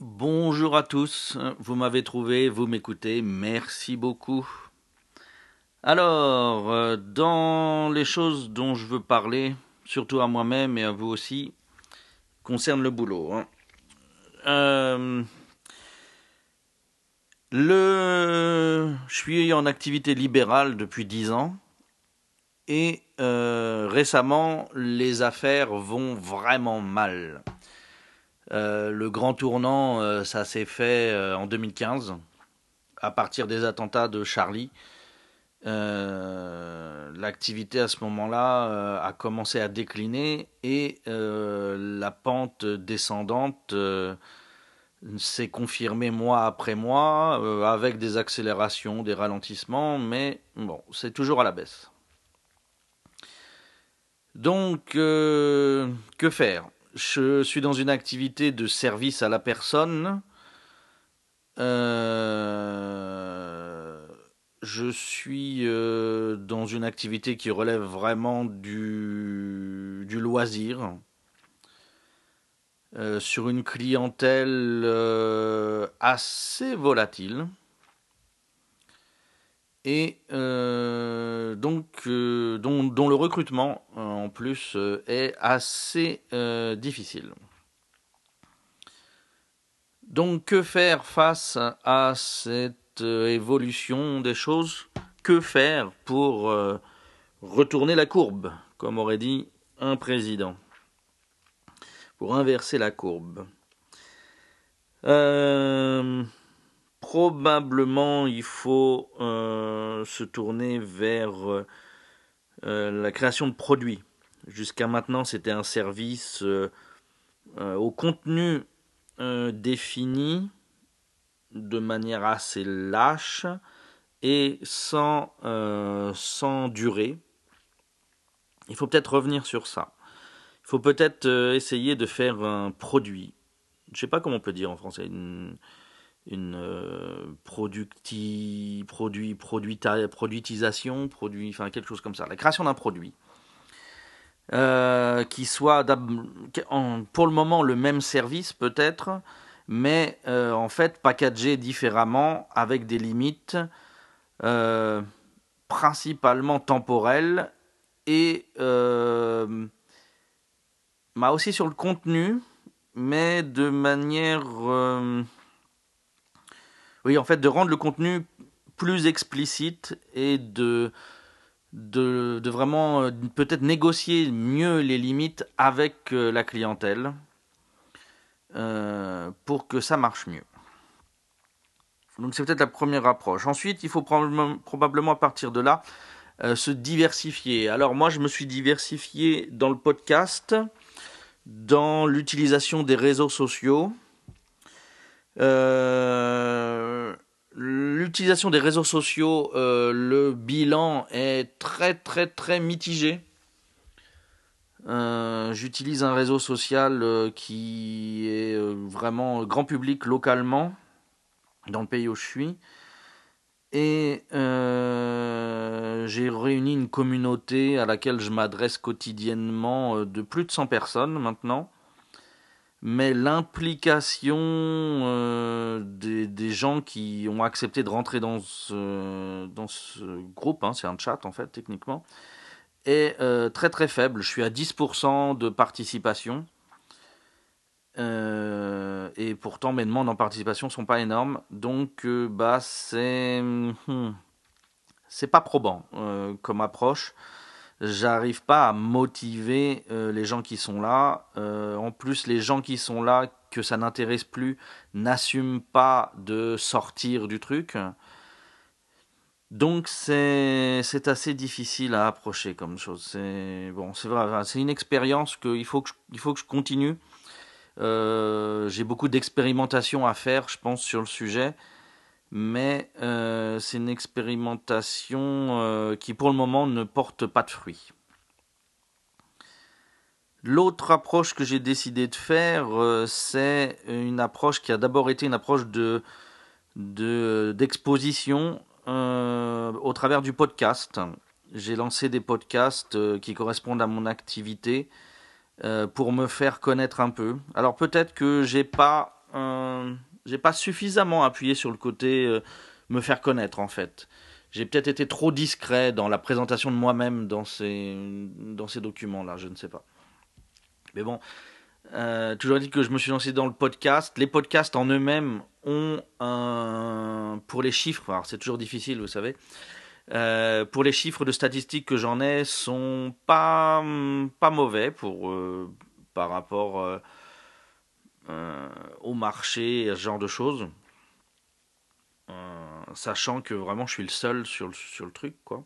Bonjour à tous, vous m'avez trouvé, vous m'écoutez, merci beaucoup. Alors, euh, dans les choses dont je veux parler, surtout à moi-même et à vous aussi, concerne le boulot. Hein. Euh, le... Je suis en activité libérale depuis dix ans et euh, récemment les affaires vont vraiment mal. Euh, le grand tournant, euh, ça s'est fait euh, en 2015, à partir des attentats de Charlie. L'activité à ce moment-là a commencé à décliner et la pente descendante s'est confirmée mois après mois, avec des accélérations, des ralentissements, mais bon, c'est toujours à la baisse. Donc, que faire? Je suis dans une activité de service à la personne. Euh, je suis euh, dans une activité qui relève vraiment du, loisir. Euh, sur une clientèle assez volatile. Et donc, dont, le recrutement en plus est assez difficile. Donc que faire face à cette évolution des choses? Que faire pour retourner la courbe, comme aurait dit un président? Pour inverser la courbe. probablement il faut se tourner vers la création de produits Jusqu'à maintenant, c'était un service euh, euh, au contenu euh, défini de manière assez lâche et sans, sans durée. Il faut peut-être revenir sur ça. Il faut peut-être essayer de faire un produit. Je ne sais pas comment on peut dire en français. Une producti, produit, produitisation, produit, enfin quelque chose comme ça. La création d'un produit euh, qui soit pour le moment le même service peut-être, mais euh, en fait packagé différemment avec des limites euh, principalement temporelles et bah aussi sur le contenu, mais de manière oui en fait de rendre le contenu plus explicite et de de, vraiment euh, peut-être négocier mieux les limites avec euh, la clientèle euh, pour que ça marche mieux. Donc c'est peut-être la première approche. Ensuite, il faut probablement, à partir de là se diversifier. Alors moi, je me suis diversifié dans le podcast, dans l'utilisation des réseaux sociaux. L'utilisation des réseaux sociaux, euh, le bilan est très très très mitigé. Euh, j'utilise un réseau social euh, qui est vraiment grand public localement dans le pays où je suis. Et j'ai réuni une communauté à laquelle je m'adresse quotidiennement de plus de 100 personnes maintenant mais l'implication euh, des, gens qui ont accepté de rentrer dans ce, groupe, hein, c'est un chat en fait techniquement, est euh, très très faible. Je suis à 10% de participation. Euh, et pourtant mes demandes en participation sont pas énormes. Donc bah c'est hmm, c'est pas probant comme approche j'arrive pas à motiver euh, les gens qui sont là. Euh, en plus, les gens qui sont là, que ça n'intéresse plus, n'assument pas de sortir du truc. Donc c'est assez difficile à approcher comme chose. C'est bon, c'est vrai, c'est une expérience qu'il faut que je, faut que je continue. Euh, j'ai beaucoup d'expérimentation à faire, je pense, sur le sujet mais euh, c'est une expérimentation euh, qui pour le moment ne porte pas de fruits. L'autre approche que j'ai décidé de faire, euh, c'est une approche qui a d'abord été une approche de d'exposition au travers du podcast. J'ai lancé des podcasts qui correspondent à mon activité pour me faire connaître un peu. Alors peut-être que j'ai pas j'ai pas suffisamment appuyé sur le côté me faire connaître en fait. J'ai peut-être été trop discret dans la présentation de moi-même dans ces, dans ces documents-là, je ne sais pas. Mais bon, euh, toujours dit que je me suis lancé dans le podcast. Les podcasts en eux-mêmes ont un. Pour les chiffres, alors c'est toujours difficile, vous savez. Euh, pour les chiffres de statistiques que j'en ai, sont pas, pas mauvais pour, euh, par rapport au marché ce genre de choses. sachant que vraiment je suis le seul sur le, truc, quoi.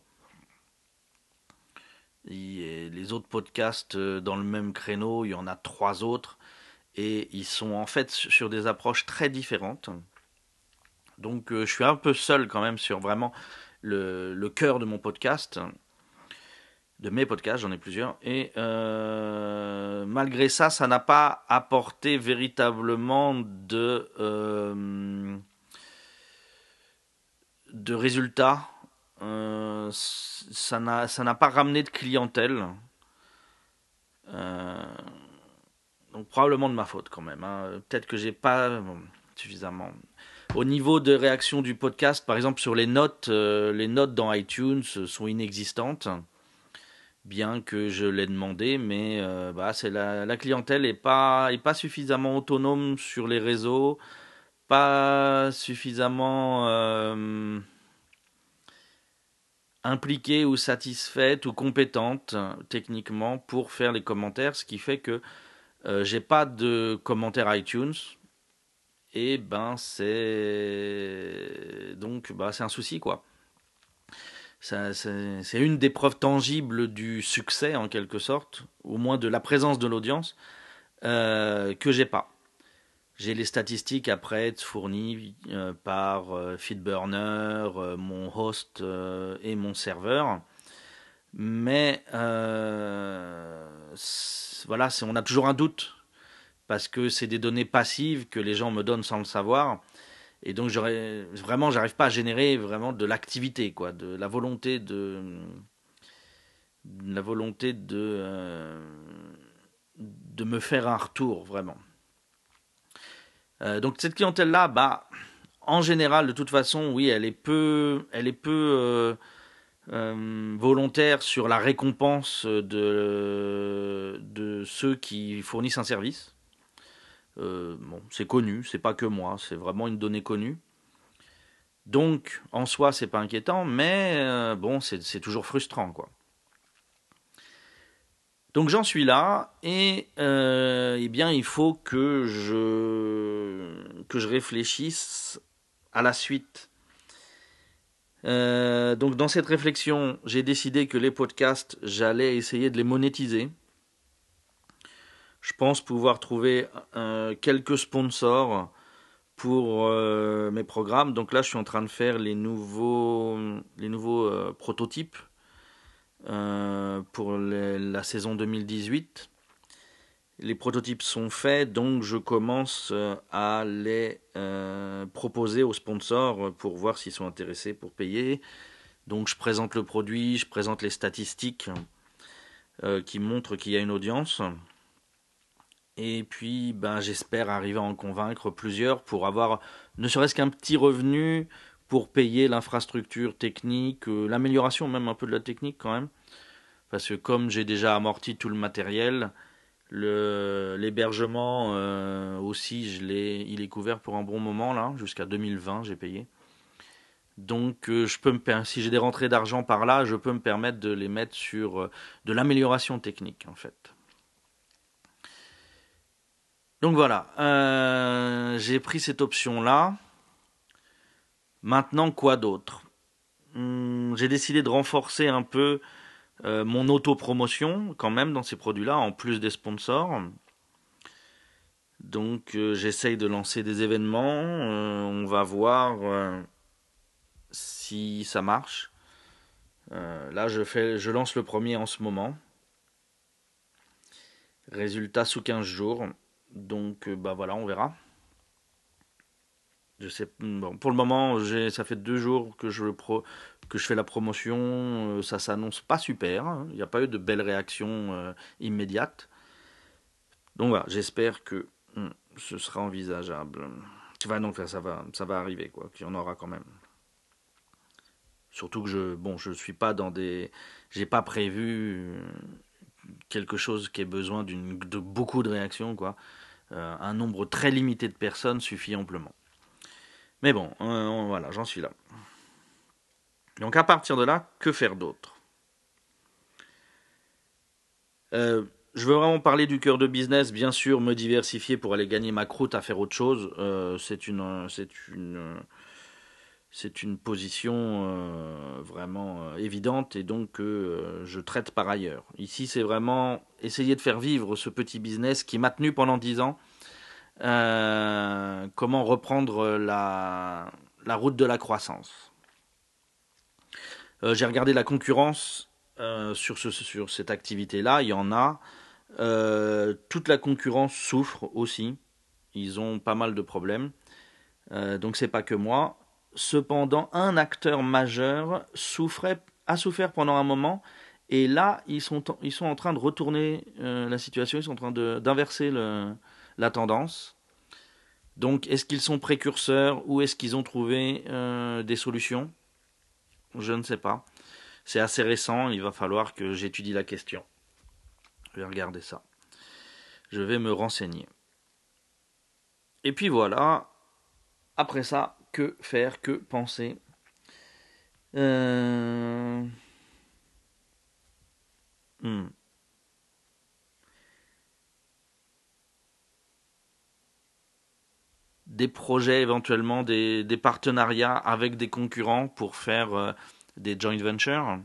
Les autres podcasts euh, dans le même créneau, il y en a trois autres. Et ils sont en fait sur des approches très différentes. Donc euh, je suis un peu seul quand même sur vraiment le, le cœur de mon podcast. De mes podcasts, j'en ai plusieurs. Et euh, malgré ça, ça n'a pas apporté véritablement de, de résultats euh, ça n'a pas ramené de clientèle. Euh, donc probablement de ma faute quand même. Hein. Peut-être que j'ai pas suffisamment. Au niveau de réaction du podcast, par exemple sur les notes, euh, les notes dans iTunes sont inexistantes, bien que je l'ai demandé, mais bah, c'est la, clientèle n'est pas, suffisamment autonome sur les réseaux, pas suffisamment impliquée ou satisfaite ou compétente techniquement pour faire les commentaires, ce qui fait que euh, j'ai pas de commentaires iTunes. Et ben c'est donc bah, c'est un souci quoi. C'est une des preuves tangibles du succès en quelque sorte, au moins de la présence de l'audience, euh, que j'ai pas. J'ai les statistiques après fournies euh, par euh, Feedburner, euh, mon host et mon serveur. Mais voilà, on a toujours un doute parce que c'est des données passives que les gens me donnent sans le savoir. Et donc vraiment, j'arrive pas à générer vraiment de l'activité, quoi, de la volonté de, de me faire un retour vraiment. Euh, donc cette clientèle-là, bah, en général, de toute façon, oui, elle est peu, elle est peu euh, euh, volontaire sur la récompense de, de ceux qui fournissent un service. Bon, c'est connu, c'est pas que moi, c'est vraiment une donnée connue. Donc, en soi, c'est pas inquiétant, mais bon, c'est toujours frustrant, quoi. Donc j'en suis là et euh, eh bien il faut que je que je réfléchisse à la suite. Euh, donc dans cette réflexion, j'ai décidé que les podcasts, j'allais essayer de les monétiser. Je pense pouvoir trouver euh, quelques sponsors pour mes programmes. Donc là, je suis en train de faire les nouveaux les nouveaux prototypes euh, pour la saison 2018. Les prototypes sont faits, donc je commence euh, à les euh, proposer aux sponsors pour voir s'ils sont intéressés pour payer. Donc je présente le produit, je présente les statistiques qui montrent qu'il y a une audience. Et puis ben, j'espère arriver à en convaincre plusieurs pour avoir ne serait-ce qu'un petit revenu pour payer l'infrastructure technique, euh, l'amélioration même un peu de la technique quand même. Parce que comme j'ai déjà amorti tout le matériel, l'hébergement euh, aussi, il est couvert pour un bon moment là, jusqu'à 2020 j'ai payé. Donc euh, je peux me si j'ai des rentrées d'argent par là, je peux me permettre de les mettre sur de l'amélioration technique en fait. Donc voilà, j'ai pris cette option là. Maintenant, quoi d'autre? Hmm, J'ai décidé de renforcer un peu euh, mon autopromotion quand même dans ces produits-là, en plus des sponsors. Donc euh, j'essaye de lancer des événements, euh, on va voir si ça marche. là je, fais, je lance le premier en ce moment. Résultat sous 15 jours. Donc bah voilà, on verra. Je sais, pour le moment, ça fait deux jours que je, pro, que je fais la promotion. Euh, ça s'annonce pas super. Hein. Il n'y a pas eu de belles réactions euh, immédiates. Donc voilà, j'espère que hmm, ce sera envisageable. Ça va, ça va arriver, quoi. Qu'il y en aura quand même. Surtout que je, bon, je suis pas dans des, j'ai pas prévu quelque chose qui ait besoin de beaucoup de réactions, quoi. Euh, un nombre très limité de personnes suffit amplement. Mais bon, euh, voilà, j'en suis là. Donc à partir de là, que faire d'autre? Euh, je veux vraiment parler du cœur de business, bien sûr, me diversifier pour aller gagner ma croûte à faire autre chose. C'est une, c'est une position euh, vraiment évidente et donc je traite par ailleurs. Ici, c'est vraiment essayer de faire vivre ce petit business qui m'a tenu pendant dix ans. comment reprendre la, route de la croissance. J'ai regardé la concurrence sur, ce, sur cette activité-là. Il y en a. Euh, toute la concurrence souffre aussi. Ils ont pas mal de problèmes. Euh, donc c'est pas que moi. Cependant, un acteur majeur a souffert pendant un moment. Et là, ils sont, en train de retourner euh, la situation. Ils sont en train d'inverser la tendance. Donc, est-ce qu'ils sont précurseurs ou est-ce qu'ils ont trouvé des solutions? Je ne sais pas. C'est assez récent. Il va falloir que j'étudie la question. Je vais regarder ça. Je vais me renseigner. Et puis voilà. Après ça, que faire, que penser euh, hmm. Des projets éventuellement, des, partenariats avec des concurrents pour faire euh, des joint ventures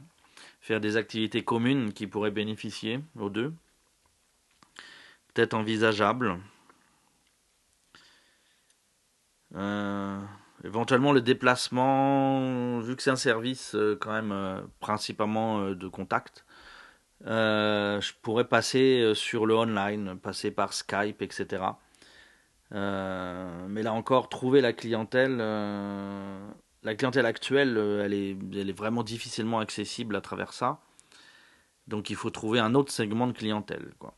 faire des activités communes qui pourraient bénéficier aux deux. Peut-être envisageable. Euh, éventuellement le déplacement, vu que c'est un service euh, quand même euh, principalement de contact, je pourrais passer sur le online, passer par Skype, etc. mais là encore, trouver la clientèle la clientèle actuelle, euh, elle est, elle est vraiment difficilement accessible à travers ça. Donc il faut trouver un autre segment de clientèle. Quoi.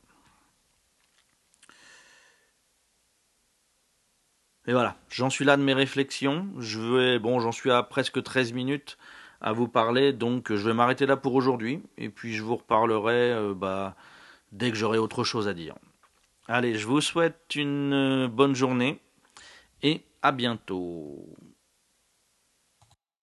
Et voilà, j'en suis là de mes réflexions. Je vais, bon, j'en suis à presque 13 minutes à vous parler, donc je vais m'arrêter là pour aujourd'hui. Et puis je vous reparlerai euh, bah, dès que j'aurai autre chose à dire. Allez, je vous souhaite une euh, bonne journée et à bientôt.